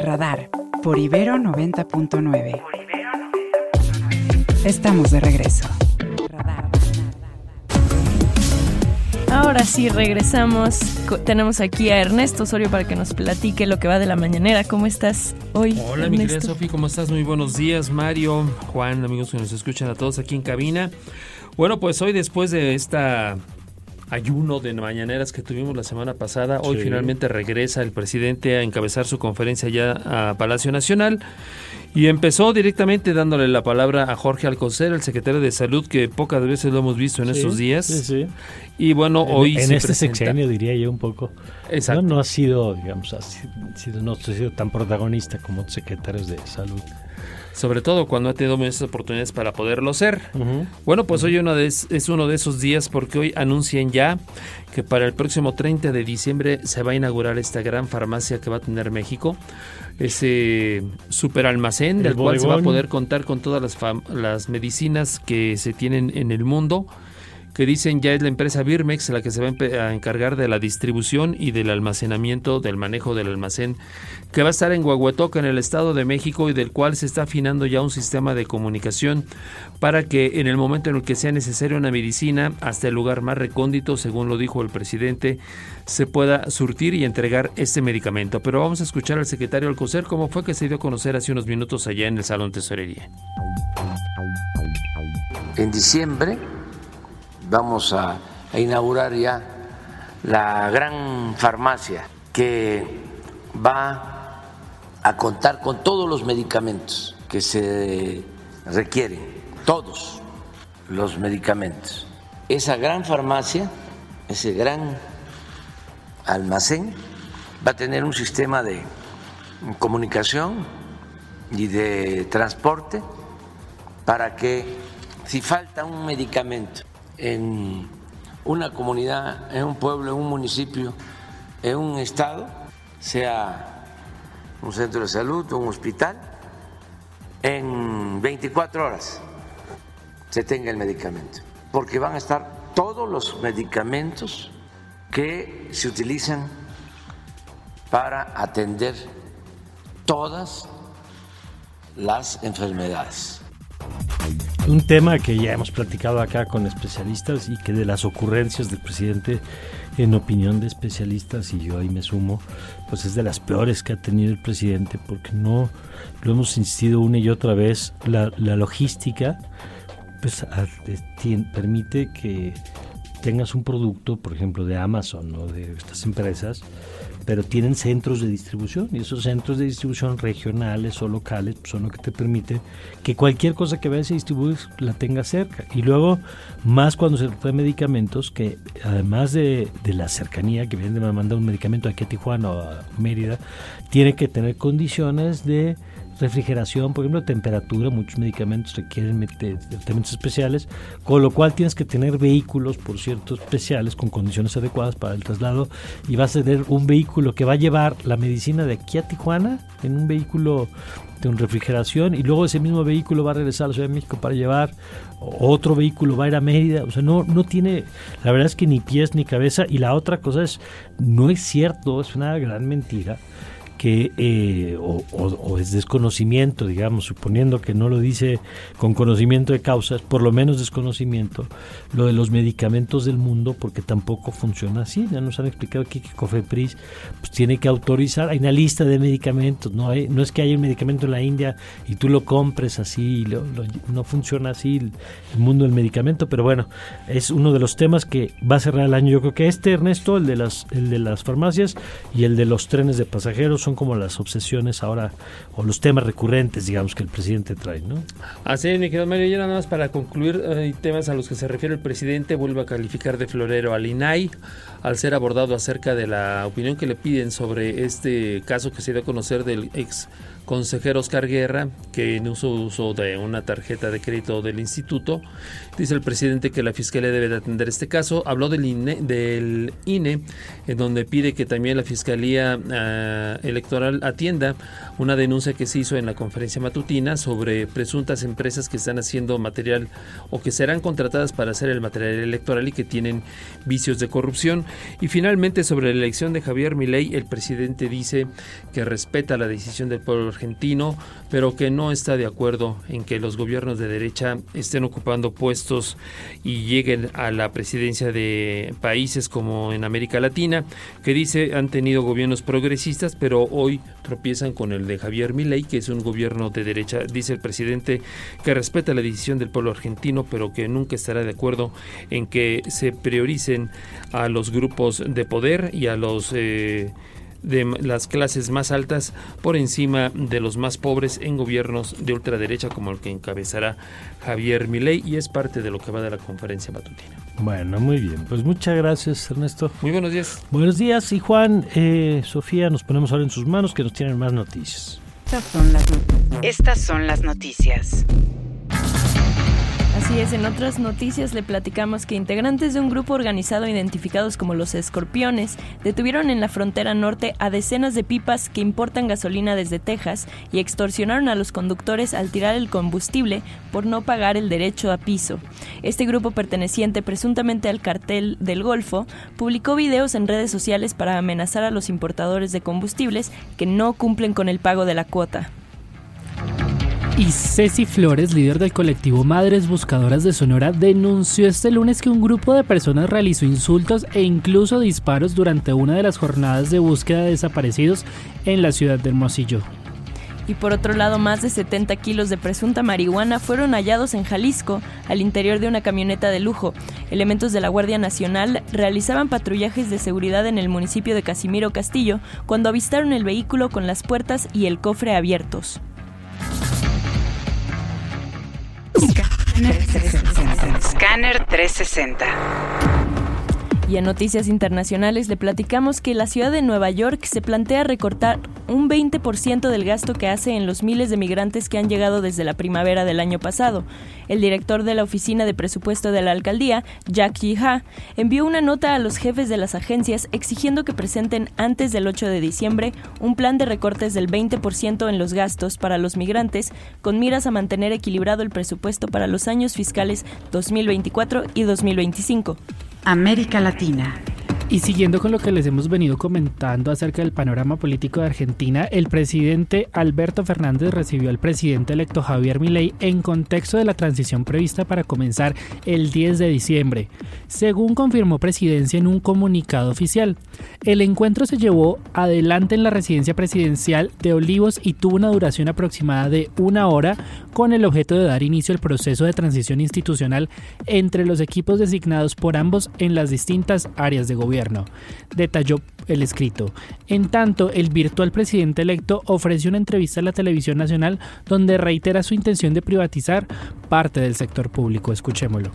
Radar por Ibero 90.9. Estamos de regreso. Ahora sí, regresamos. Tenemos aquí a Ernesto Osorio para que nos platique lo que va de la mañanera. ¿Cómo estás hoy? Hola, mi querida Sofi, ¿cómo estás? Muy buenos días, Mario, Juan, amigos que nos escuchan a todos aquí en cabina. Bueno, pues hoy después de esta ayuno de mañaneras que tuvimos la semana pasada. Hoy finalmente regresa el presidente a encabezar su conferencia ya a Palacio Nacional y empezó directamente dándole la palabra a Jorge Alcocer, el secretario de Salud, que pocas veces lo hemos visto en estos días. Sí, sí. Y bueno, hoy en, este sexenio diría yo un poco. Exacto. No, ha sido, digamos, ha sido, no ha sido tan protagonista como secretarios de Salud sobre todo cuando ha tenido muchas oportunidades para poderlo ser. Bueno, pues hoy uno de, es uno de esos días porque hoy anuncian ya que para el próximo 30 de diciembre se va a inaugurar esta gran farmacia que va a tener México, ese super almacén del cual se va a poder contar con todas las, las medicinas que se tienen en el mundo que dicen ya es la empresa Birmex la que se va a encargar de la distribución y del almacenamiento, del manejo del almacén, que va a estar en Huehuetoca, en el Estado de México, y del cual se está afinando ya un sistema de comunicación para que en el momento en el que sea necesaria una medicina, hasta el lugar más recóndito, según lo dijo el presidente, se pueda surtir y entregar este medicamento. Pero vamos a escuchar al secretario Alcocer cómo fue que se dio a conocer hace unos minutos allá en el Salón Tesorería. En diciembre vamos a, inaugurar ya la gran farmacia que va a contar con todos los medicamentos que se requieren, todos los medicamentos. Esa gran farmacia, ese gran almacén, va a tener un sistema de comunicación y de transporte para que si falta un medicamento en una comunidad, en un pueblo, en un municipio, en un estado, sea un centro de salud un hospital, en 24 horas se tenga el medicamento, porque van a estar todos los medicamentos que se utilizan para atender todas las enfermedades. Un tema que ya hemos platicado acá con especialistas y que de las ocurrencias del presidente, en opinión de especialistas, y yo ahí me sumo, pues es de las peores que ha tenido el presidente porque no, lo hemos insistido una y otra vez, la, logística pues permite que tengas un producto, por ejemplo, de Amazon o de estas empresas, pero tienen centros de distribución y esos centros de distribución regionales o locales son lo que te permite que cualquier cosa que vayas a distribuir la tengas cerca. Y luego, más cuando se trata de medicamentos, que además de, de la cercanía que viene de mandar un medicamento aquí a Tijuana o a Mérida, tiene que tener condiciones de refrigeración, por ejemplo, temperatura, muchos medicamentos requieren tratamientos especiales, con lo cual tienes que tener vehículos, por cierto, especiales con condiciones adecuadas para el traslado y vas a tener un vehículo que va a llevar la medicina de aquí a Tijuana en un vehículo de refrigeración y luego ese mismo vehículo va a regresar a la Ciudad de México para llevar otro vehículo va a ir a Mérida, o sea, no, no tiene, la verdad es que ni pies ni cabeza y la otra cosa es, no es cierto, es una gran mentira que eh, o, es desconocimiento, digamos, suponiendo que no lo dice con conocimiento de causas, por lo menos desconocimiento, lo de los medicamentos del mundo, porque tampoco funciona así. Ya nos han explicado aquí que COFEPRIS pues, tiene que autorizar, hay una lista de medicamentos, no, hay, no es que haya un medicamento en la India y tú lo compres así, no funciona así el, mundo del medicamento, pero bueno, es uno de los temas que va a cerrar el año. Yo creo que este, Ernesto, el de las, el de las farmacias y el de los trenes de pasajeros son como las obsesiones ahora o los temas recurrentes, digamos, que el presidente trae, ¿no? Así es, mi querido Mario. Y nada más para concluir, hay temas a los que se refiere el presidente, vuelve a calificar de florero al INAI al ser abordado acerca de la opinión que le piden sobre este caso que se dio a conocer del ex consejero Oscar Guerra, que en uso, uso de una tarjeta de crédito del instituto, dice el presidente que la Fiscalía debe de atender este caso. Habló del INE, del INE en donde pide que también la Fiscalía, el Electoral atienda una denuncia que se hizo en la conferencia matutina sobre presuntas empresas que están haciendo material o que serán contratadas para hacer el material electoral y que tienen vicios de corrupción. Y finalmente sobre la elección de Javier Milei, el presidente dice que respeta la decisión del pueblo argentino, pero que no está de acuerdo en que los gobiernos de derecha estén ocupando puestos y lleguen a la presidencia de países como en América Latina, que dice han tenido gobiernos progresistas, pero hoy tropiezan con el de Javier Milei, que es un gobierno de derecha. Dice el presidente que respeta la decisión del pueblo argentino, pero que nunca estará de acuerdo en que se prioricen a los grupos de poder y a los eh, de las clases más altas por encima de los más pobres en gobiernos de ultraderecha como el que encabezará Javier Milei y es parte de lo que va de la conferencia matutina. Bueno, muy bien. Pues muchas gracias, Ernesto. Muy buenos días. Buenos días. Y Juan, eh, Sofía, nos ponemos ahora en sus manos que nos tienen más noticias. Estas son las, Estas son las noticias. Es, en otras noticias le platicamos que integrantes de un grupo organizado identificados como los Escorpiones detuvieron en la frontera norte a decenas de pipas que importan gasolina desde Texas y extorsionaron a los conductores al tirar el combustible por no pagar el derecho a piso. Este grupo perteneciente presuntamente al cartel del Golfo publicó videos en redes sociales para amenazar a los importadores de combustibles que no cumplen con el pago de la cuota. Y Ceci Flores, líder del colectivo Madres Buscadoras de Sonora, denunció este lunes que un grupo de personas realizó insultos e incluso disparos durante una de las jornadas de búsqueda de desaparecidos en la ciudad de Hermosillo. Y por otro lado, más de 70 kilos de presunta marihuana fueron hallados en Jalisco, al interior de una camioneta de lujo. Elementos de la Guardia Nacional realizaban patrullajes de seguridad en el municipio de Casimiro Castillo cuando avistaron el vehículo con las puertas y el cofre abiertos. Scanner 360. Y en noticias internacionales le platicamos que la ciudad de Nueva York se plantea recortar un 20% del gasto que hace en los miles de migrantes que han llegado desde la primavera del año pasado. El director de la Oficina de Presupuesto de la Alcaldía, Jackie Ha, envió una nota a los jefes de las agencias exigiendo que presenten antes del 8 de diciembre un plan de recortes del 20% en los gastos para los migrantes con miras a mantener equilibrado el presupuesto para los años fiscales 2024 y 2025. América Latina. Y siguiendo con lo que les hemos venido comentando acerca del panorama político de Argentina, el presidente Alberto Fernández recibió al presidente electo Javier Milei en contexto de la transición prevista para comenzar el 10 de diciembre, según confirmó presidencia en un comunicado oficial. El encuentro se llevó adelante en la residencia presidencial de Olivos y tuvo una duración aproximada de una hora con el objeto de dar inicio al proceso de transición institucional entre los equipos designados por ambos en las distintas áreas de gobierno detalló el escrito. En tanto, el virtual presidente electo ofreció una entrevista a la televisión nacional donde reitera su intención de privatizar parte del sector público. Escuchémoslo.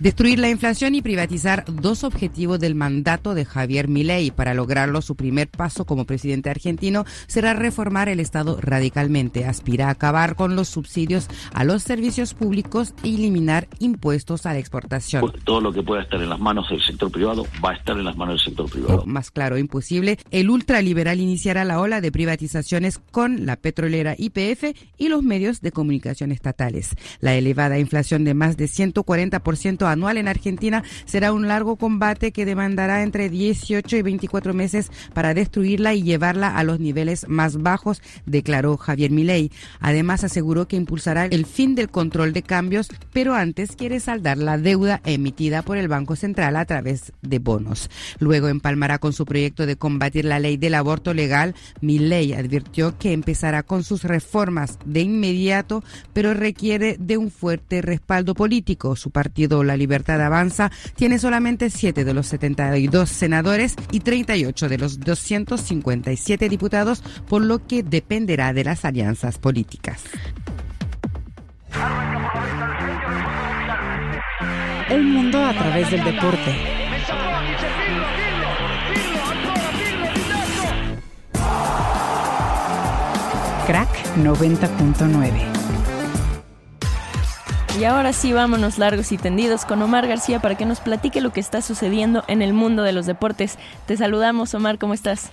Destruir la inflación y privatizar dos objetivos del mandato de Javier Milei. Para lograrlo, su primer paso como presidente argentino será reformar el Estado radicalmente. Aspira a acabar con los subsidios a los servicios públicos y eliminar impuestos a la exportación. Todo lo que pueda estar en las manos del sector privado va a estar en las manos del sector privado. más claro, imposible. El ultraliberal iniciará la ola de privatizaciones con la petrolera YPF y los medios de comunicación estatales. La elevada inflación de más de 140% anual en Argentina será un largo combate que demandará entre 18 y 24 meses para destruirla y llevarla a los niveles más bajos, declaró Javier Milei. Además, aseguró que impulsará el fin del control de cambios, pero antes quiere saldar la deuda emitida por el Banco Central a través de bonos. Luego empalmará con su proyecto de combatir la ley del aborto legal. Milei advirtió que empezará con sus reformas de inmediato, pero requiere de un fuerte respaldo político. Su partido, la Libertad Avanza tiene solamente 7 de los 72 senadores y 38 de los 257 diputados, por lo que dependerá de las alianzas políticas. El mundo a través del deporte. Crack 90.9 y ahora sí, vámonos largos y tendidos con Omar García para que nos platique lo que está sucediendo en el mundo de los deportes. Te saludamos, Omar, ¿cómo estás?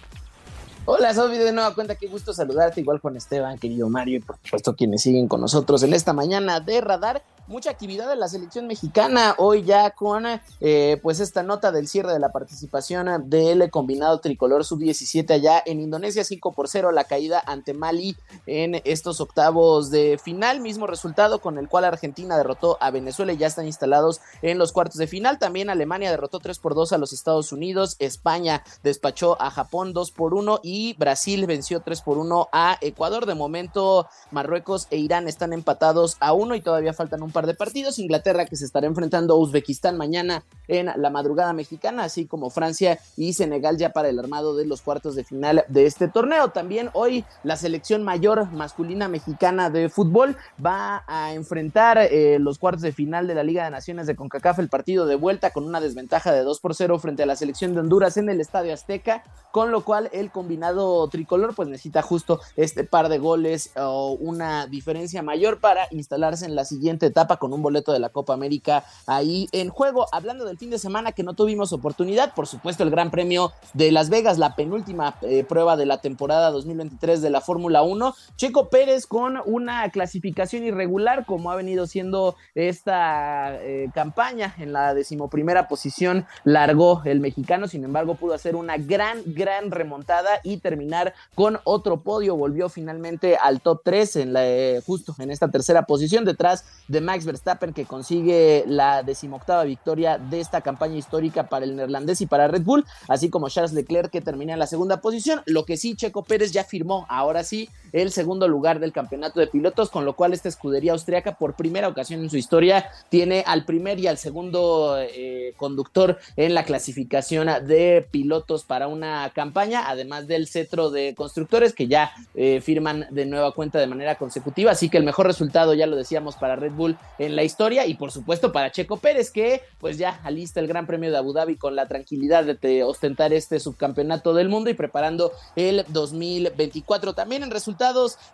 Hola, Sofi, de nueva cuenta, qué gusto saludarte, igual con Esteban, querido Mario, y por supuesto quienes siguen con nosotros en esta mañana de Radar mucha actividad en la selección mexicana. Hoy ya con eh, pues esta nota del cierre de la participación del combinado tricolor sub-17 allá en Indonesia, 5 por 0 la caída ante Mali en estos octavos de final. Mismo resultado con el cual Argentina derrotó a Venezuela y ya están instalados en los cuartos de final. También Alemania derrotó 3 por 2 a los Estados Unidos. España despachó a Japón 2 por 1 y Brasil venció 3 por 1 a Ecuador. De momento Marruecos e Irán están empatados a 1 y todavía faltan un de partidos. Inglaterra que se estará enfrentando a Uzbekistán mañana en la madrugada mexicana, así como Francia y Senegal ya para el armado de los cuartos de final de este torneo. También hoy la selección mayor masculina mexicana de fútbol va a enfrentar eh, los cuartos de final de la Liga de Naciones de CONCACAF, el partido de vuelta con una desventaja de 2 por 0 frente a la selección de Honduras en el Estadio Azteca, con lo cual el combinado tricolor pues necesita justo este par de goles o una diferencia mayor para instalarse en la siguiente etapa con un boleto de la Copa América ahí en juego. Hablando del fin de semana que no tuvimos oportunidad, por supuesto el Gran Premio de Las Vegas, la penúltima eh, prueba de la temporada 2023 de la Fórmula 1. Checo Pérez con una clasificación irregular como ha venido siendo esta eh, campaña en la decimoprimera posición largó el mexicano, sin embargo pudo hacer una gran, gran remontada y terminar con otro podio, volvió finalmente al top 3 en la, eh, justo en esta tercera posición detrás de Max Verstappen que consigue la decimoctava victoria de esta campaña histórica para el neerlandés y para Red Bull, así como Charles Leclerc que termina en la segunda posición. Lo que sí, Checo Pérez ya firmó ahora sí el segundo lugar del campeonato de pilotos, con lo cual esta escudería austriaca por primera ocasión en su historia tiene al primer y al segundo eh, conductor en la clasificación de pilotos para una campaña, además del cetro de constructores que ya eh, firman de nueva cuenta de manera consecutiva. Así que el mejor resultado, ya lo decíamos, para Red Bull en la historia y por supuesto para Checo Pérez que pues ya alista el Gran Premio de Abu Dhabi con la tranquilidad de ostentar este subcampeonato del mundo y preparando el 2024. También en resultados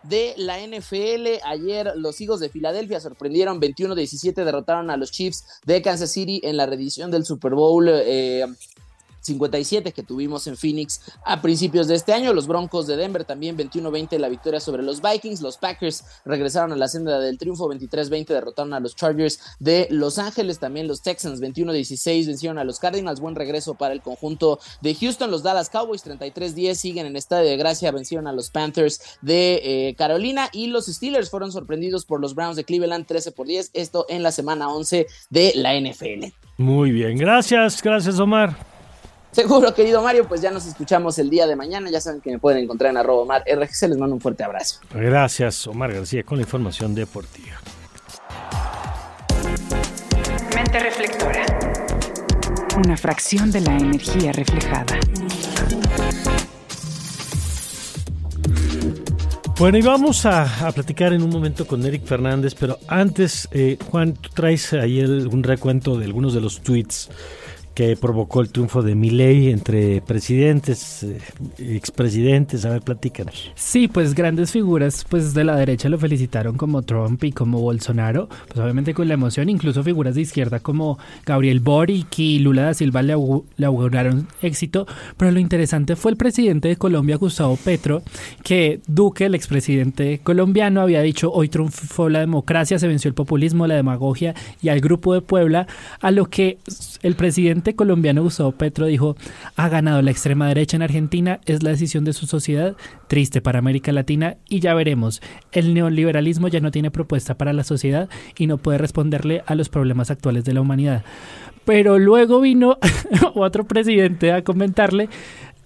de la NFL, ayer los Higos de Filadelfia sorprendieron 21-17, derrotaron a los Chiefs de Kansas City en la reedición del Super Bowl. Eh, 57 que tuvimos en Phoenix a principios de este año. Los Broncos de Denver también 21-20 la victoria sobre los Vikings. Los Packers regresaron a la senda del triunfo 23-20 derrotaron a los Chargers de Los Ángeles. También los Texans 21-16 vencieron a los Cardinals. Buen regreso para el conjunto de Houston. Los Dallas Cowboys 33-10 siguen en Estadio de Gracia. Vencieron a los Panthers de eh, Carolina y los Steelers fueron sorprendidos por los Browns de Cleveland 13 por 10. Esto en la semana 11 de la NFL. Muy bien, gracias, gracias Omar. Seguro, querido Mario, pues ya nos escuchamos el día de mañana. Ya saben que me pueden encontrar en arroba Omar RGC. Les mando un fuerte abrazo. Gracias, Omar García, con la información deportiva. Mente reflectora. Una fracción de la energía reflejada. Bueno, y vamos a, platicar en un momento con Eric Fernández, pero antes, eh, Juan, tú traes ahí un recuento de algunos de los tweets que provocó el triunfo de Milei entre presidentes, eh, expresidentes. A ver, platícanos. Sí, pues grandes figuras pues de la derecha lo felicitaron como Trump y como Bolsonaro, pues obviamente con la emoción, incluso figuras de izquierda como Gabriel Boric y Lula da Silva le, auguraron éxito, pero lo interesante fue el presidente de Colombia, Gustavo Petro, que Duque, el expresidente colombiano, había dicho hoy triunfó la democracia, se venció el populismo, la demagogia y al grupo de Puebla, a lo que el presidente colombiano Gustavo Petro dijo, ha ganado la extrema derecha en Argentina, es la decisión de su sociedad, triste para América Latina y ya veremos, el neoliberalismo ya no tiene propuesta para la sociedad y no puede responderle a los problemas actuales de la humanidad. Pero luego vino otro presidente a comentarle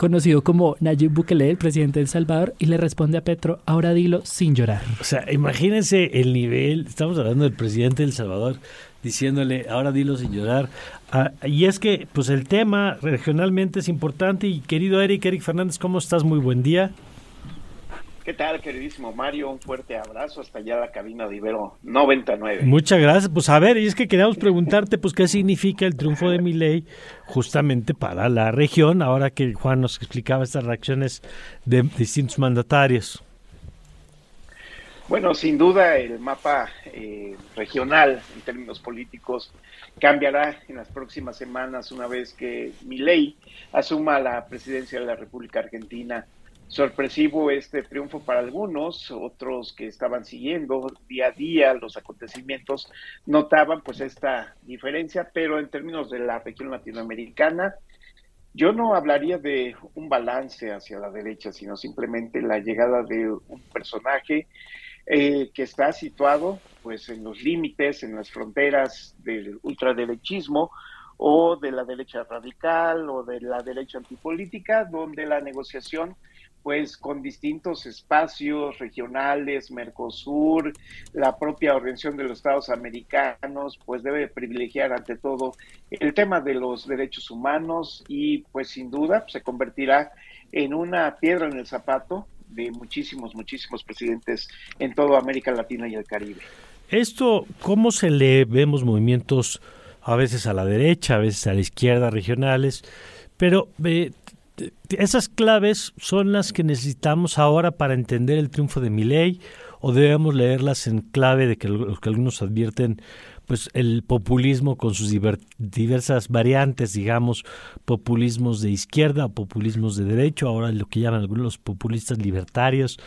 conocido como Nayib Bukele, el presidente de Salvador, y le responde a Petro, ahora dilo sin llorar. O sea, imagínense el nivel, estamos hablando del presidente de El Salvador, diciéndole, ahora dilo sin llorar. Ah, y es que, pues el tema regionalmente es importante y querido Eric, Eric Fernández, ¿cómo estás? Muy buen día. ¿Qué tal, queridísimo Mario? Un fuerte abrazo hasta allá la cabina de Ibero 99. Muchas gracias. Pues a ver, y es que queríamos preguntarte, pues, ¿qué significa el triunfo de mi ley justamente para la región, ahora que Juan nos explicaba estas reacciones de distintos mandatarios? Bueno, sin duda el mapa eh, regional en términos políticos cambiará en las próximas semanas una vez que Milei asuma la presidencia de la República Argentina. Sorpresivo este triunfo para algunos, otros que estaban siguiendo día a día los acontecimientos notaban pues esta diferencia, pero en términos de la región latinoamericana, yo no hablaría de un balance hacia la derecha, sino simplemente la llegada de un personaje eh, que está situado pues en los límites, en las fronteras del ultraderechismo o de la derecha radical o de la derecha antipolítica, donde la negociación pues con distintos espacios regionales, Mercosur, la propia Organización de los Estados Americanos, pues debe privilegiar ante todo el tema de los derechos humanos y pues sin duda se convertirá en una piedra en el zapato de muchísimos, muchísimos presidentes en toda América Latina y el Caribe. Esto, ¿cómo se le vemos movimientos a veces a la derecha, a veces a la izquierda regionales? Pero esas claves son las que necesitamos ahora para entender el triunfo de Milei o debemos leerlas en clave de que que algunos advierten pues el populismo con sus diversas variantes, digamos, populismos de izquierda, populismos de derecho, ahora lo que llaman algunos populistas libertarios,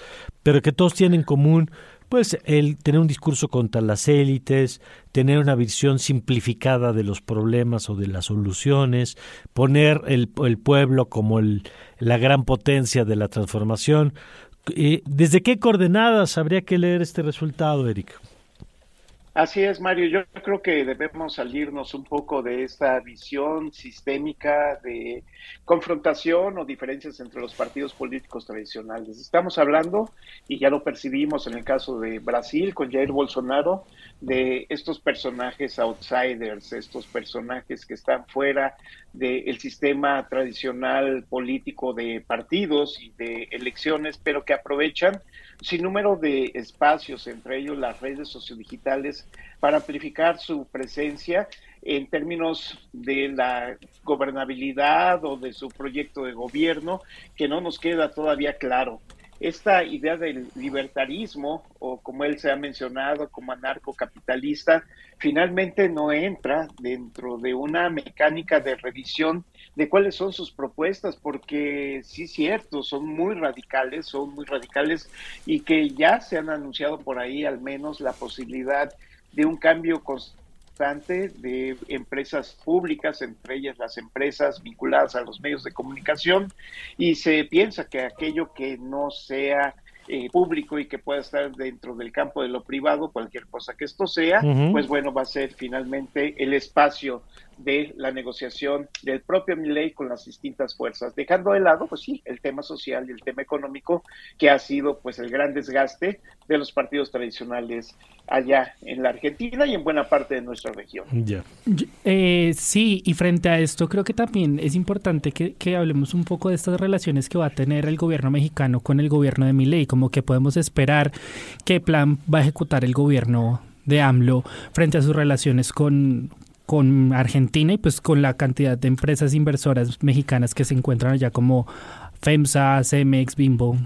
pero que todos tienen en común pues el tener un discurso contra las élites, tener una visión simplificada de los problemas o de las soluciones, poner el, el pueblo como el, la gran potencia de la transformación. Eh, ¿Desde qué coordenadas habría que leer este resultado, Eric? Así es, Mario. Yo creo que debemos salirnos un poco de esta visión sistémica de confrontación o diferencias entre los partidos políticos tradicionales. Estamos hablando, y ya lo percibimos en el caso de Brasil con Jair Bolsonaro, de estos personajes outsiders, estos personajes que están fuera del sistema tradicional político de partidos y de elecciones, pero que aprovechan sin número de espacios, entre ellos las redes sociodigitales, para amplificar su presencia en términos de la gobernabilidad o de su proyecto de gobierno, que no nos queda todavía claro esta idea del libertarismo, o como él se ha mencionado, como anarcocapitalista, finalmente no entra dentro de una mecánica de revisión de cuáles son sus propuestas, porque sí cierto, son muy radicales, son muy radicales y que ya se han anunciado por ahí al menos la posibilidad de un cambio de empresas públicas, entre ellas las empresas vinculadas a los medios de comunicación, y se piensa que aquello que no sea eh, público y que pueda estar dentro del campo de lo privado, cualquier cosa que esto sea, pues bueno, va a ser finalmente el espacio de la negociación del propio Milei con las distintas fuerzas, dejando de lado, pues sí, el tema social y el tema económico, que ha sido pues el gran desgaste de los partidos tradicionales allá en la Argentina y en buena parte de nuestra región. Eh, sí, y frente a esto creo que también es importante que, que, hablemos un poco de estas relaciones que va a tener el gobierno mexicano con el gobierno de Milei, como que podemos esperar qué plan va a ejecutar el gobierno de AMLO frente a sus relaciones con, con Argentina y pues con la cantidad de empresas inversoras mexicanas que se encuentran allá como FEMSA, CEMEX, Bimbo.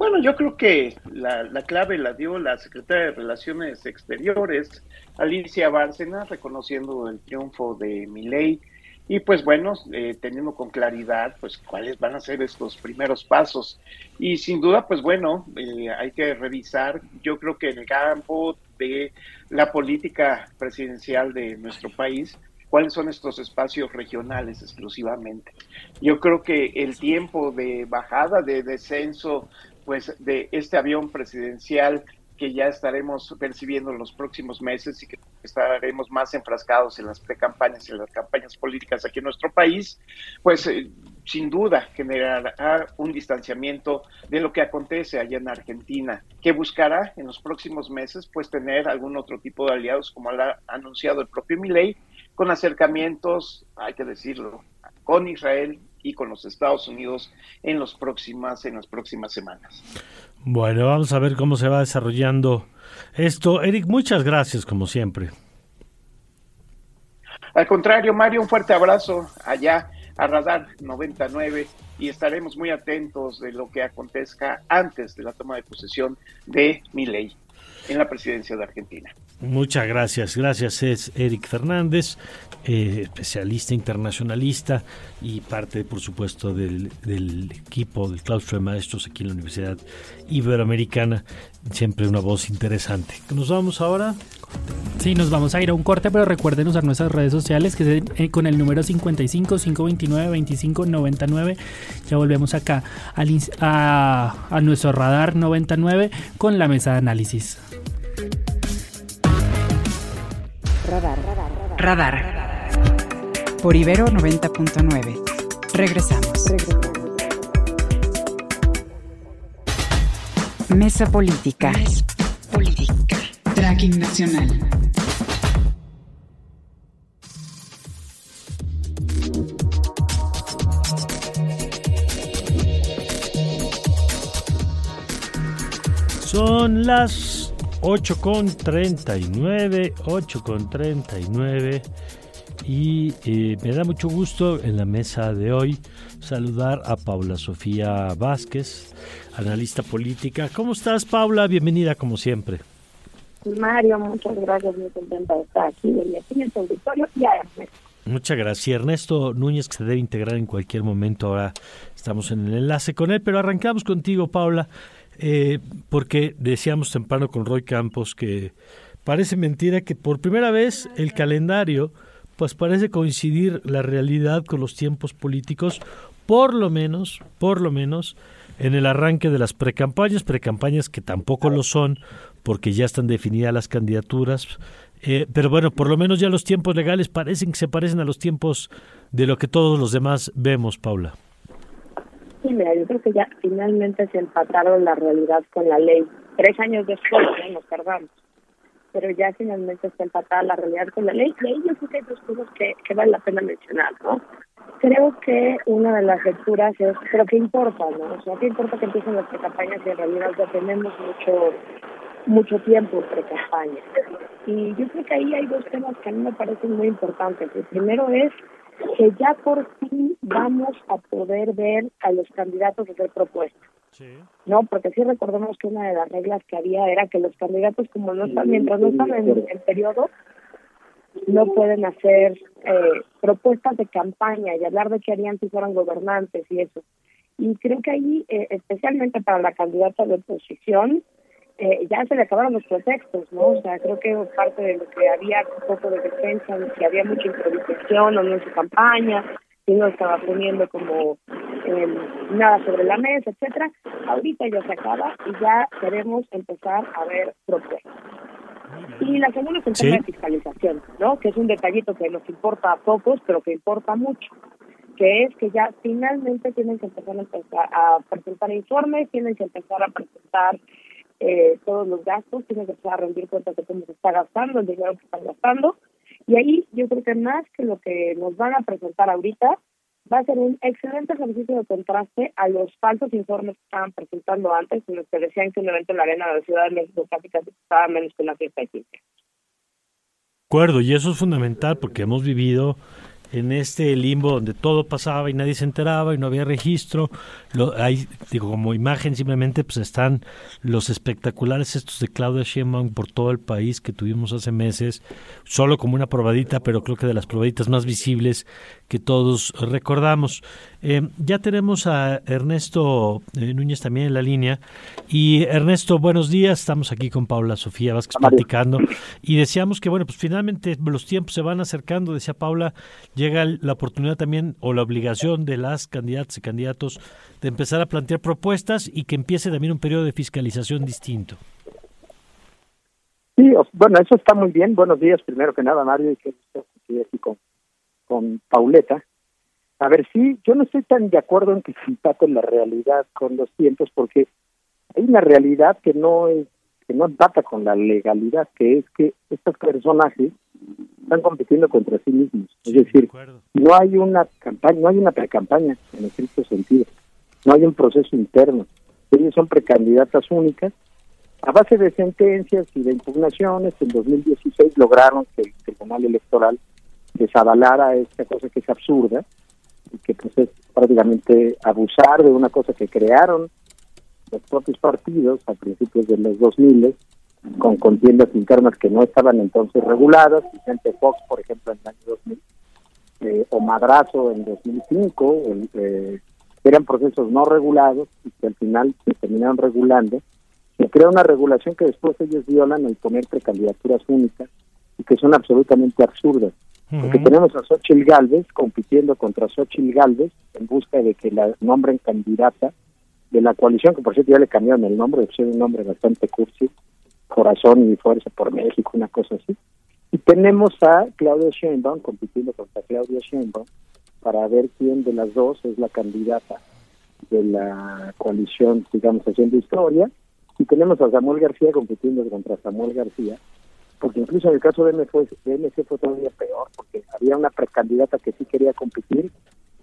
Bueno, yo creo que la, clave la dio la secretaria de Relaciones Exteriores, Alicia Bárcena, reconociendo el triunfo de Milei y pues bueno, eh, teniendo con claridad pues cuáles van a ser estos primeros pasos. Y sin duda, pues bueno, eh, hay que revisar, yo creo que en el campo de la política presidencial de nuestro país, cuáles son estos espacios regionales exclusivamente. Yo creo que el tiempo de bajada, de descenso, pues de este avión presidencial que ya estaremos percibiendo en los próximos meses y que estaremos más enfrascados en las precampañas y en las campañas políticas aquí en nuestro país, pues eh, sin duda generará un distanciamiento de lo que acontece allá en Argentina, que buscará en los próximos meses pues tener algún otro tipo de aliados como ha anunciado el propio Milei, con acercamientos, hay que decirlo, con Israel y con los Estados Unidos en los próximas en las próximas semanas. Bueno, vamos a ver cómo se va desarrollando esto. Eric, muchas gracias como siempre. Al contrario, Mario, un fuerte abrazo allá a Radar 99 y estaremos muy atentos de lo que acontezca antes de la toma de posesión de mi ley. en la presidencia de Argentina. Muchas gracias. Gracias, es Eric Fernández, eh, especialista internacionalista y parte, por supuesto, del, del, equipo del claustro de maestros aquí en la Universidad Iberoamericana. Siempre una voz interesante. ¿Nos vamos ahora? Sí, nos vamos a ir a un corte, pero recuerden usar nuestras redes sociales que es eh, con el número 55 529 25 99. Ya volvemos acá al, a, a nuestro radar 99 con la mesa de análisis. Radar. Radar. Por Ibero 90.9. Regresamos. Mesa Política. Mesa Política. Tracking Nacional. Son las 8 con 39, 8 con 39 y eh, me da mucho gusto en la mesa de hoy saludar a Paula Sofía Vázquez, analista política. ¿Cómo estás Paula? Bienvenida como siempre. Mario, muchas gracias, muy contenta de estar aquí, en el auditorio y a Ernesto. Muchas gracias. Ernesto Núñez, que se debe integrar en cualquier momento, ahora estamos en el enlace con él, pero arrancamos contigo, Paula. Eh, porque decíamos temprano con Roy Campos que parece mentira que por primera vez el calendario pues parece coincidir la realidad con los tiempos políticos, por lo menos, por lo menos en el arranque de las precampañas, precampañas que tampoco lo son porque ya están definidas las candidaturas, eh, pero bueno, por lo menos ya los tiempos legales parecen que se parecen a los tiempos de lo que todos los demás vemos, Paula. Sí, mira, yo creo que ya finalmente se empataron la realidad con la ley. Tres años después, ¿no? nos tardamos. Pero ya finalmente está empatada la realidad con la ley. Y ahí yo creo que hay dos cosas que, vale la pena mencionar, ¿no? Creo que una de las lecturas es, pero ¿qué importa, no? O sea, ¿qué importa que empiecen las precampañas y en realidad ya tenemos mucho mucho tiempo pre-campaña? Y yo creo que ahí hay dos temas que a mí me parecen muy importantes. El primero es que ya por fin vamos a poder ver a los candidatos hacer propuestas. No, porque sí recordemos que una de las reglas que había era que los candidatos, como no están, mientras no están en el periodo, no pueden hacer eh, propuestas de campaña y hablar de qué harían si fueran gobernantes y eso. Y creo que ahí, eh, especialmente para la candidata de oposición, eh, ya se le acabaron los pretextos, ¿no? O sea, creo que parte de lo que había un poco de defensa, de que había mucha improvisación o no en su campaña, y no estaba poniendo como eh, nada sobre la mesa, etcétera. Ahorita ya se acaba y ya queremos empezar a ver propuestas. Y la segunda es el tema de fiscalización, ¿no? Que es un detallito que nos importa a pocos, pero que importa mucho que es que ya finalmente tienen que empezar a, empezar a presentar informes, tienen que empezar a presentar eh, todos los gastos, tienen que empezar rendir cuentas de cómo se está gastando, el dinero que están gastando. Y ahí yo creo que más que lo que nos van a presentar ahorita, va a ser un excelente ejercicio de contraste a los falsos informes que estaban presentando antes, en los que decían que un evento en la arena de la Ciudad de México casi costaba menos que una fiesta de 15. De acuerdo, y eso es fundamental porque hemos vivido en este limbo donde todo pasaba y nadie se enteraba y no había registro. Lo, hay, digo, como imagen simplemente pues están los espectaculares estos de Claudia Sheinbaum por todo el país que tuvimos hace meses, solo como una probadita, pero creo que de las probaditas más visibles que todos recordamos. Eh, ya tenemos a Ernesto eh, Núñez también en la línea. Y Ernesto, buenos días. Estamos aquí con Paula Sofía Vázquez platicando. Y decíamos que, bueno, pues finalmente los tiempos se van acercando. Decía Paula, llega la oportunidad también o la obligación de las candidatas y candidatos de empezar a plantear propuestas y que empiece también un periodo de fiscalización distinto. Sí, bueno, eso está muy bien. Buenos días, primero que nada, Mario, y que estoy aquí con con Pauleta. A ver, sí, yo no estoy tan de acuerdo en que se empate la realidad con los tiempos, porque hay una realidad que no es que no empata con la legalidad, que es que estos personajes están compitiendo contra sí mismos. Es decir, no hay una campaña, no hay una precampaña en estricto sentido, no hay un proceso interno. Ellos son precandidatas únicas. A base de sentencias y de impugnaciones, en 2016 lograron que el Tribunal Electoral desavalar esta cosa que es absurda y que pues es prácticamente abusar de una cosa que crearon los propios partidos a principios de los 2000 con contiendas internas que no estaban entonces reguladas, Vicente Fox, por ejemplo, en el año 2000, eh, o Madrazo en 2005, eh, eran procesos no regulados y que al final se terminaron regulando. Se crea una regulación que después ellos violan al poner precandidaturas únicas y que son absolutamente absurdas. Porque tenemos a Xochitl Galvez compitiendo contra Xochitl Galvez en busca de que la nombren candidata de la coalición, que por cierto ya le cambiaron el nombre, es un nombre bastante cursi, Corazón y Fuerza por México, una cosa así. Y tenemos a Claudia Sheinbaum compitiendo contra Claudia Sheinbaum para ver quién de las dos es la candidata de la coalición, digamos, haciendo historia. Y tenemos a Samuel García compitiendo contra Samuel García, porque incluso en el caso de MC, de fue todavía peor, porque había una precandidata que sí quería competir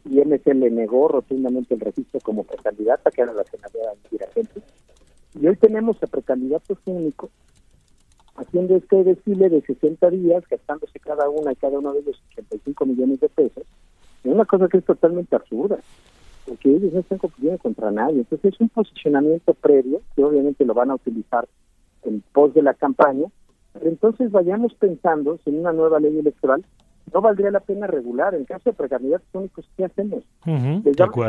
y MC le negó rotundamente el registro como precandidata, que era la senadora dirigente. Y hoy tenemos a precandidatos únicos haciendo este desfile de 60 días, gastándose cada una y cada uno de ellos 85 millones de pesos, es una cosa que es totalmente absurda, porque ellos no están compitiendo contra nadie. Entonces es un posicionamiento previo, que obviamente lo van a utilizar en pos de la campaña, entonces vayamos pensando si en una nueva ley electoral no valdría la pena regular. En caso de precandidatos únicos, ¿qué hacemos?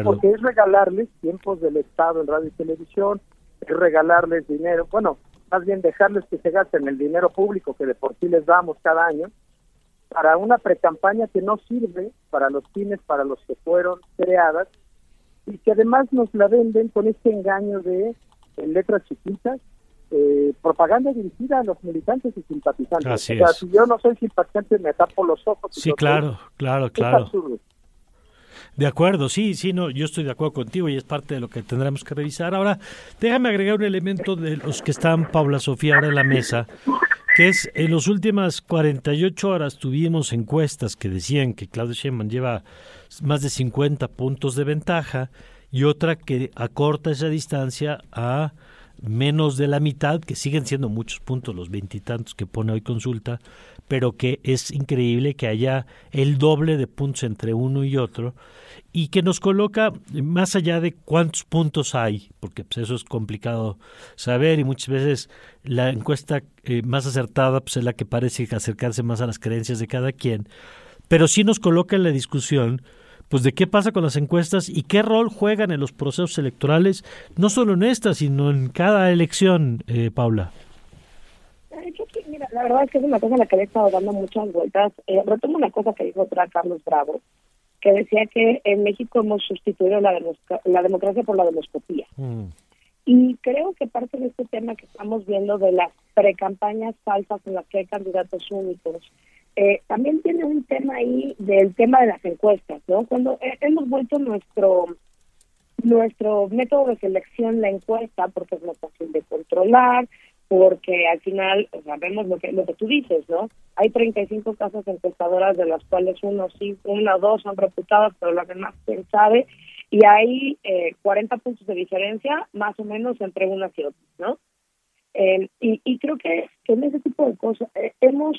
Porque es regalarles tiempos del Estado en radio y televisión, es regalarles dinero, bueno, más bien dejarles que se gasten el dinero público que de por sí les damos cada año para una precampaña que no sirve para los fines para los que fueron creadas y que además nos la venden con este engaño de letras chiquitas eh, propaganda dirigida a los militantes y simpatizantes. Así o sea, es. si yo no soy simpatizante, me tapo los ojos. Sí, claro, claro, claro. De acuerdo, sí, sí, no, yo estoy de acuerdo contigo y es parte de lo que tendremos que revisar. Ahora, déjame agregar un elemento de los que están, Paula Sofía, ahora en la mesa, que es en las últimas 48 horas tuvimos encuestas que decían que Claudio Sheinbaum lleva más de 50 puntos de ventaja y otra que acorta esa distancia a menos de la mitad, que siguen siendo muchos puntos, los veintitantos que pone hoy consulta, pero que es increíble que haya el doble de puntos entre uno y otro y que nos coloca más allá de cuántos puntos hay, porque pues, eso es complicado saber y muchas veces la encuesta eh, más acertada pues, es la que parece acercarse más a las creencias de cada quien, pero sí nos coloca en la discusión pues de qué pasa con las encuestas y qué rol juegan en los procesos electorales, no solo en esta, sino en cada elección, eh, Paula. mira, la verdad es que es una cosa a la que le he estado dando muchas vueltas. Eh, retomo una cosa que dijo otra Carlos Bravo, que decía que en México hemos sustituido la, la democracia por la demoscopía. Mm. Y creo que parte de este tema que estamos viendo de las precampañas falsas en las que hay candidatos únicos, eh, también tiene un tema ahí del tema de las encuestas, ¿no? Cuando hemos vuelto nuestro nuestro método de selección la encuesta porque es más fácil de controlar, porque al final sabemos lo que lo que tú dices, ¿no? Hay 35 casas encuestadoras de las cuales uno sí, una o dos son reputadas, pero las demás quién sabe, y hay eh, 40 puntos de diferencia más o menos entre unas y otras, ¿no? Eh, y, y creo que, que en ese tipo de cosas eh, hemos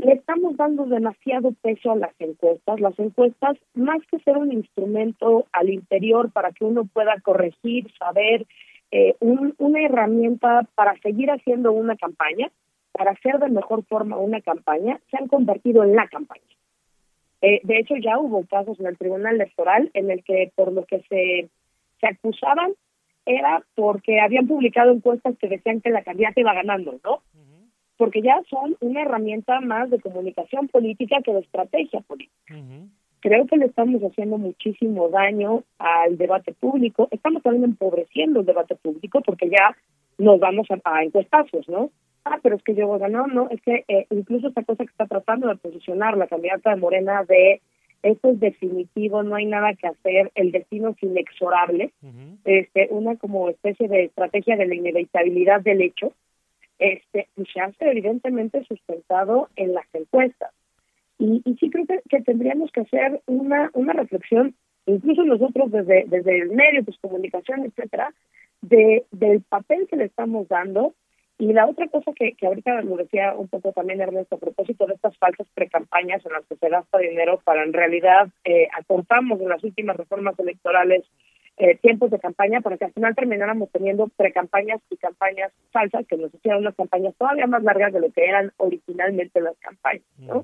le estamos dando demasiado peso a las encuestas. Las encuestas, más que ser un instrumento al interior para que uno pueda corregir, saber, eh, una herramienta para seguir haciendo una campaña, para hacer de mejor forma una campaña, se han convertido en la campaña. Eh, de hecho, ya hubo casos en el Tribunal Electoral en el que por lo que se, se acusaban era porque habían publicado encuestas que decían que la candidata iba ganando, ¿no? Porque ya son una herramienta más de comunicación política que de estrategia política. Creo que le estamos haciendo muchísimo daño al debate público, estamos también empobreciendo el debate público porque ya nos vamos a, a encuestazos, ¿no? Ah, pero es que yo voy a no, no, es que eh, incluso esta cosa que está tratando de posicionar la candidata de Morena de esto es definitivo, no hay nada que hacer, el destino es inexorable, este, una como especie de estrategia de la inevitabilidad del hecho, este, se hace evidentemente sustentado en las encuestas. Y, y sí creo que, tendríamos que hacer una, una reflexión, incluso nosotros desde, desde el medio, pues comunicación, etcétera, de, del papel que le estamos dando. Y la otra cosa que, que ahorita lo decía un poco también Ernesto, a propósito de estas falsas precampañas en las que se gasta dinero para en realidad eh, acortamos en las últimas reformas electorales eh, tiempos de campaña para que al final termináramos teniendo precampañas y campañas falsas que nos hicieron unas campañas todavía más largas de lo que eran originalmente las campañas, ¿no?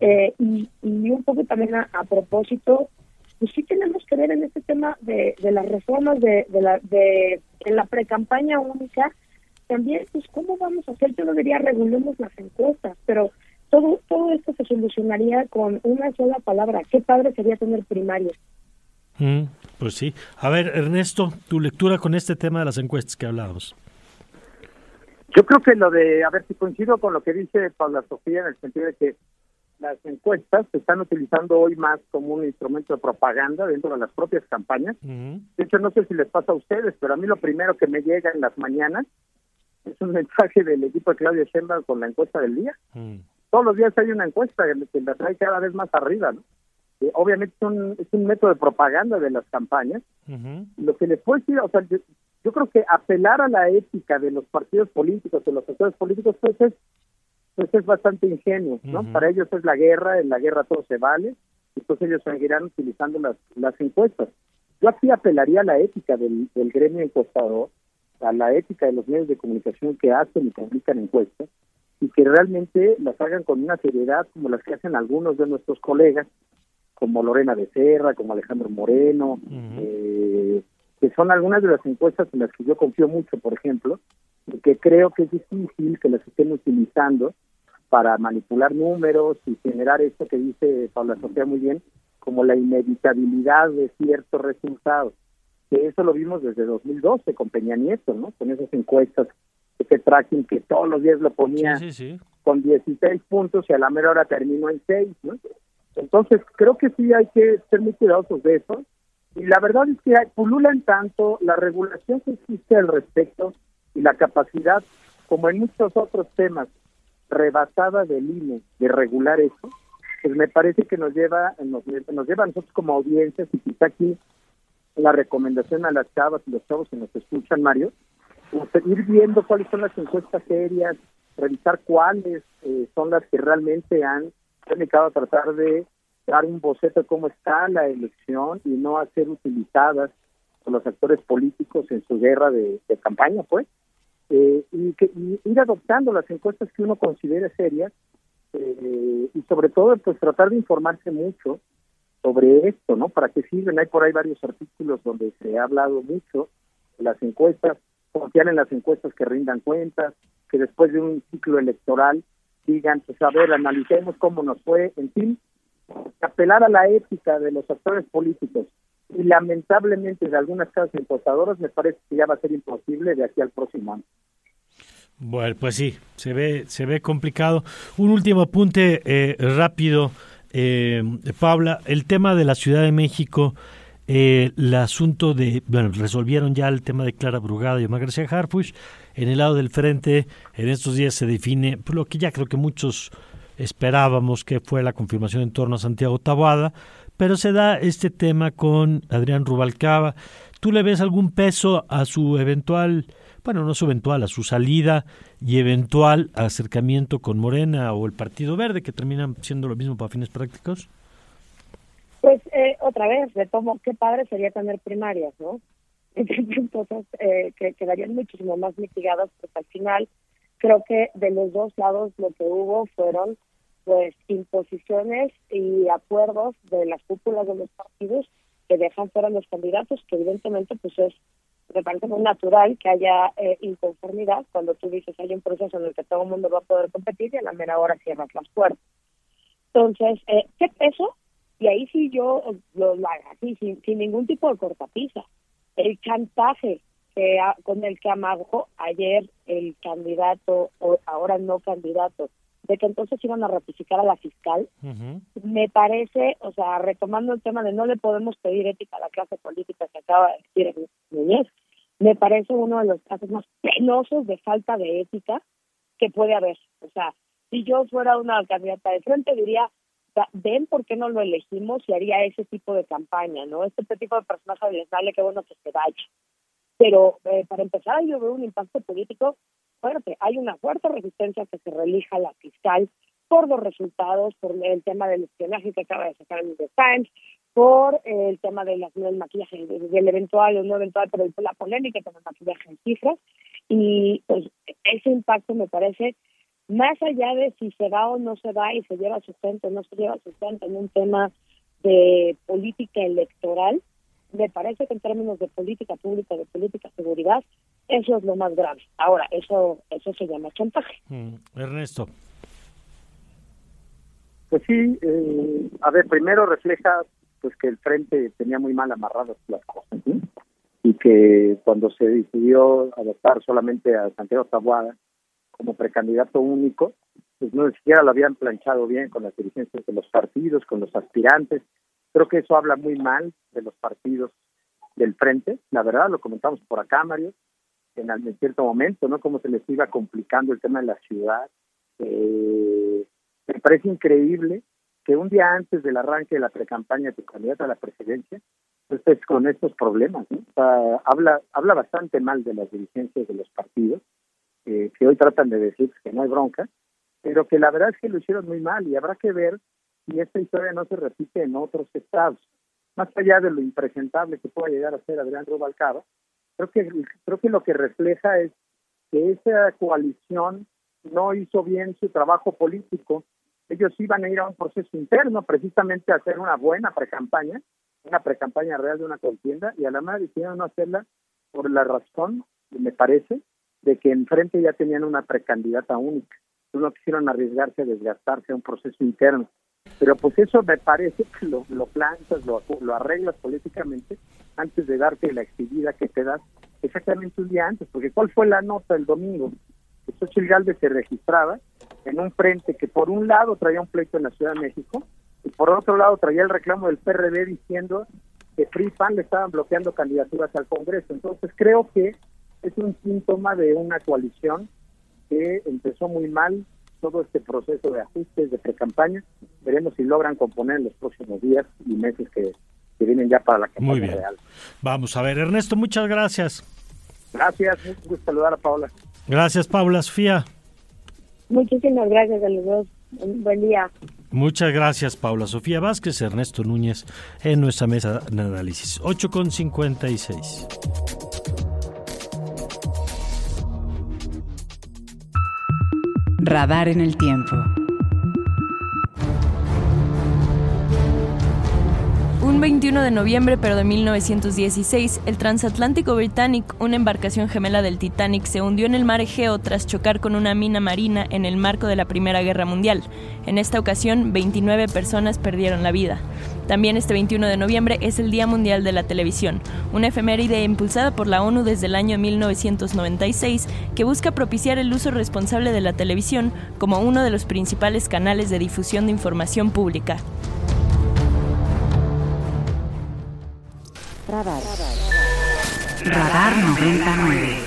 Eh, y, y un poco también a, propósito, pues sí tenemos que ver en este tema de, de las reformas de, de la de, de la precampaña única, también pues cómo vamos a hacer, yo no diría regulemos las encuestas, pero todo todo esto se solucionaría con una sola palabra, qué padre sería tener primarios. Mm, pues sí. A ver, Ernesto, tu lectura con este tema de las encuestas que hablábamos. Yo creo que lo de, a ver si coincido con lo que dice Paula Sofía en el sentido de que las encuestas se están utilizando hoy más como un instrumento de propaganda dentro de las propias campañas. De hecho, no sé si les pasa a ustedes, pero a mí lo primero que me llega en las mañanas es un mensaje del equipo de Claudia Sheinbaum con la encuesta del día. Todos los días hay una encuesta que la trae cada vez más arriba, ¿no? Eh, obviamente es un, es un método de propaganda de las campañas. Lo que les puedo decir, o sea, yo, creo que apelar a la ética de los partidos políticos, de los actores políticos, pues es pues es bastante ingenuo, ¿no? Para ellos es la guerra, en la guerra todo se vale, entonces ellos seguirán utilizando las, las encuestas. Yo aquí apelaría a la ética del, del gremio encuestador, a la ética de los medios de comunicación que hacen y publican encuestas, y que realmente las hagan con una seriedad como las que hacen algunos de nuestros colegas, como Lorena Becerra, como Alejandro Moreno, eh, que son algunas de las encuestas en las que yo confío mucho, por ejemplo, que creo que es difícil que las estén utilizando para manipular números y generar esto que dice Paula Sofía muy bien, como la inevitabilidad de ciertos resultados. Que eso lo vimos desde 2012 con Peña Nieto, ¿no? Con esas encuestas, ese tracking que todos los días lo ponía con 16 puntos y a la mera hora terminó en 6, ¿no? Entonces, creo que sí hay que ser muy cuidadosos de eso. Y la verdad es que pululan tanto la regulación que existe al respecto y la capacidad, como en muchos otros temas, rebasada del INE de regular eso, pues me parece que nos lleva, nos, nos lleva a nosotros como audiencias y quizá aquí la recomendación a las chavas y los chavos que nos escuchan, Mario, pues, ir viendo cuáles son las encuestas serias, revisar cuáles eh, son las que realmente han dedicado a tratar de dar un boceto de cómo está la elección y no a ser utilizadas por los actores políticos en su guerra de, campaña, pues, eh, y, que, ir adoptando las encuestas que uno considere serias eh, y sobre todo, pues, tratar de informarse mucho sobre esto, ¿no? ¿Para qué sirven? Hay por ahí varios artículos donde se ha hablado mucho de las encuestas, confiar en las encuestas que rindan cuentas, que después de un ciclo electoral digan, pues a ver, analicemos cómo nos fue, en fin, apelar a la ética de los actores políticos y lamentablemente de algunas casas impostadoras me parece que ya va a ser imposible de aquí al próximo año. Bueno, pues sí, se ve, se ve complicado. Un último apunte eh, rápido, eh, Paula, el tema de la Ciudad de México, eh, el asunto de, bueno, resolvieron ya el tema de Clara Brugada y Omar García Harfush. En el lado del frente, en estos días se define lo que ya creo que muchos esperábamos que fue la confirmación en torno a Santiago Taboada, pero se da este tema con Adrián Rubalcaba. ¿Tú le ves algún peso a su eventual, bueno, no su eventual, a su salida y eventual acercamiento con Morena o el Partido Verde, que terminan siendo lo mismo para fines prácticos? Pues eh, otra vez, retomo, qué padre sería tener primarias, ¿no? Entonces, eh, que quedarían muchísimo más mitigadas, porque al final creo que de los dos lados lo que hubo fueron pues imposiciones y acuerdos de las cúpulas de los partidos que dejan fuera los candidatos, que evidentemente pues es me parece muy natural que haya eh, inconformidad cuando tú dices hay un proceso en el que todo el mundo va a poder competir y a la mera hora cierras las puertas. Entonces, eh, ¿qué peso? Y ahí sí yo lo hago así, sin, sin ningún tipo de cortapisa. El chantaje que con el que amagó ayer el candidato, o ahora no candidato, de que entonces iban a ratificar a la fiscal, me parece, o sea, retomando el tema de no le podemos pedir ética a la clase política que acaba de decir Núñez, me parece uno de los casos más penosos de falta de ética que puede haber. O sea, si yo fuera una candidata de frente, diría, ven por qué no lo elegimos y haría ese tipo de campaña, ¿no? Este tipo de personaje les vale que bueno que se vaya. Pero eh, para empezar, yo veo un impacto político fuerte. Hay una fuerte resistencia que se relija la fiscal por los resultados, por el tema del espionaje que acaba de sacar el New Times, por el tema de del maquillaje, del eventual o no eventual, pero la polémica con el maquillaje en cifras. Y pues ese impacto me parece, más allá de si se va o no se va y se lleva sustento o no se lleva sustento en un tema de política electoral, me parece que en términos de política pública, de política de seguridad, eso es lo más grave. Ahora, eso eso se llama chantaje. Mm, Ernesto. Pues sí, eh, a ver, primero refleja pues que el frente tenía muy mal amarradas las cosas y que cuando se decidió adoptar solamente a Santiago Taboada como precandidato único, pues no ni siquiera lo habían planchado bien con las dirigencias de los partidos, con los aspirantes. Creo que eso habla muy mal de los partidos del frente, la verdad, lo comentamos por acá, Mario, en, en cierto momento, ¿no? Cómo se les iba complicando el tema de la ciudad. Eh, me parece increíble que un día antes del arranque de la precampaña de tu candidata a la presidencia, pues estés con estos problemas. ¿no? O sea, habla, habla bastante mal de las dirigencias de los partidos, eh, que hoy tratan de decir que no hay bronca, pero que la verdad es que lo hicieron muy mal y habrá que ver si esta historia no se repite en otros estados. Más allá de lo impresentable que pueda llegar a ser Adrián Rubalcaba, creo que, creo que lo que refleja es que esa coalición no hizo bien su trabajo político ellos iban a ir a un proceso interno precisamente a hacer una buena precampaña, una precampaña real de una contienda, y además decidieron no hacerla por la razón, me parece, de que enfrente ya tenían una precandidata única. No quisieron arriesgarse a desgastarse a un proceso interno. Pero pues eso me parece que lo, lo plantas, lo, lo arreglas políticamente antes de darte la actividad que te das exactamente un día antes, porque ¿cuál fue la nota el domingo? Que Xochitl Galvez se registraba en un frente que por un lado traía un pleito en la Ciudad de México y por otro lado traía el reclamo del PRD diciendo que PRI le estaban bloqueando candidaturas al Congreso. Entonces creo que es un síntoma de una coalición que empezó muy mal todo este proceso de ajustes, de pre-campaña. Veremos si logran componer en los próximos días y meses que, vienen ya para la campaña muy bien. real. Vamos a ver, Ernesto, muchas gracias. Gracias, un gusto saludar a Paula. Gracias, Paula Sofía. Muchísimas gracias a los dos. Un buen día. Muchas gracias, Paula Sofía Vázquez, Ernesto Núñez, en nuestra mesa de análisis. 8 con 56. Radar en el tiempo. Un 21 de noviembre, pero de 1916, el transatlántico Britannic, una embarcación gemela del Titanic, se hundió en el mar Egeo tras chocar con una mina marina en el marco de la Primera Guerra Mundial. En esta ocasión, 29 personas perdieron la vida. También este 21 de noviembre es el Día Mundial de la Televisión, una efeméride impulsada por la ONU desde el año 1996 que busca propiciar el uso responsable de la televisión como uno de los principales canales de difusión de información pública. Radar. Radar 99.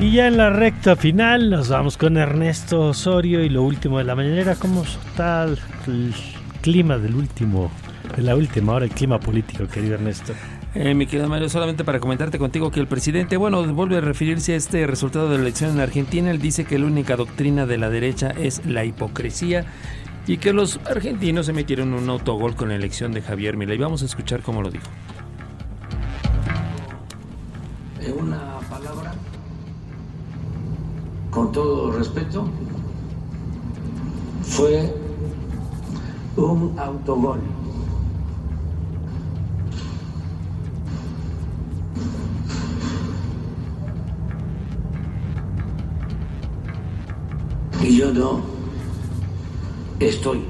Y ya en la recta final nos vamos con Ernesto Osorio y lo último de la mañanera. ¿Cómo está el clima del último, de la última hora, el clima político, querido Ernesto? Eh, mi querido Mario, solamente para comentarte contigo que el presidente, bueno, vuelve a referirse a este resultado de la elección en Argentina. Él dice que la única doctrina de la derecha es la hipocresía y que los argentinos se metieron un autogol con la elección de Javier Milei. Vamos a escuchar cómo lo dijo. Es una palabra, con todo respeto, fue un autogol. Y yo no estoy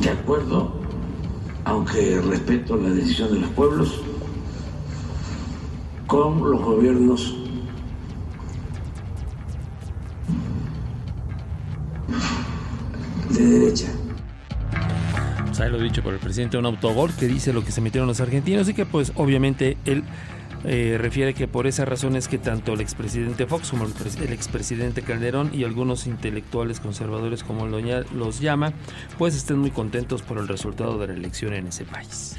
de acuerdo, aunque respeto la decisión de los pueblos, con los gobiernos de derecha. Pues ahí lo dicho por el presidente, un autogol que dice lo que se metieron los argentinos y que pues obviamente él eh, refiere que por esa razón es que tanto el expresidente Fox como el, expresidente Calderón y algunos intelectuales conservadores, como los llama, pues estén muy contentos por el resultado de la elección en ese país.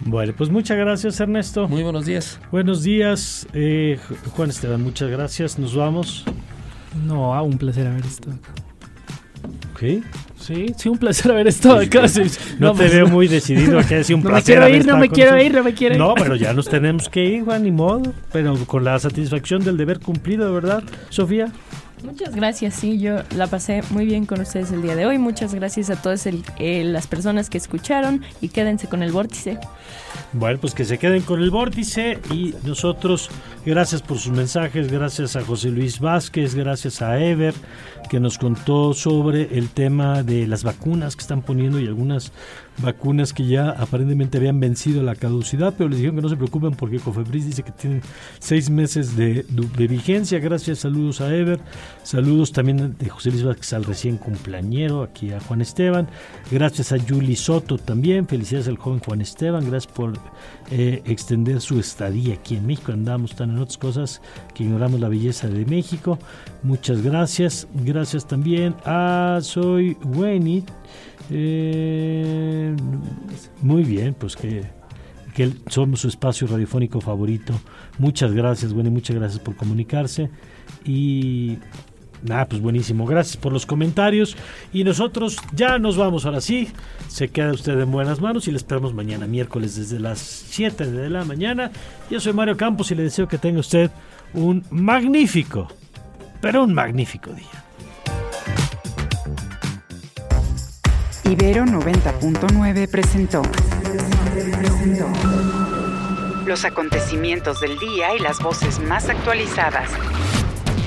Bueno, pues muchas gracias Ernesto. Muy buenos días. Buenos días, eh, Juan Esteban, muchas gracias. Nos vamos. No, un placer haber estado acá. ¿Qué? Sí, sí, un placer haber estado acá. No, te pues, veo muy decidido acá, un no placer. Me quiero ir, no me quiero ir, no me quiero ir. No, pero ya nos tenemos que ir, Juan, ni modo. Pero con la satisfacción del deber cumplido, ¿verdad, Sofía? Muchas gracias, sí, yo la pasé muy bien con ustedes el día de hoy. Muchas gracias a todas las personas que escucharon y quédense con el vórtice. Bueno, pues que se queden con el vórtice y nosotros, gracias por sus mensajes, gracias a José Luis Vázquez, gracias a Ever, que nos contó sobre el tema de las vacunas que están poniendo y algunas vacunas que ya aparentemente habían vencido la caducidad, pero les dijeron que no se preocupen porque Cofebris dice que tienen seis meses de, vigencia. Gracias, saludos a Ever, saludos también de José Luis Vázquez al recién cumpleañero, aquí a Juan Esteban. Gracias a Julie Soto también, felicidades al joven Juan Esteban, gracias por eh, extender su estadía aquí en México. Andamos tan en otras cosas que ignoramos la belleza de México. Muchas gracias. Gracias también a Soy Wenit. Eh, muy bien, pues que, que, somos su espacio radiofónico favorito. Muchas gracias, Wendy, muchas gracias por comunicarse. Y nada, pues buenísimo. Gracias por los comentarios. Y nosotros ya nos vamos ahora sí. Se queda usted en buenas manos y le esperamos mañana, miércoles, desde las 7 de la mañana. Yo soy Mario Campos y le deseo que tenga usted un magnífico, pero un magnífico día. Ibero 90.9 presentó los acontecimientos del día y las voces más actualizadas.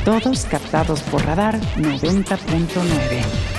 Todos captados por radar 90.9.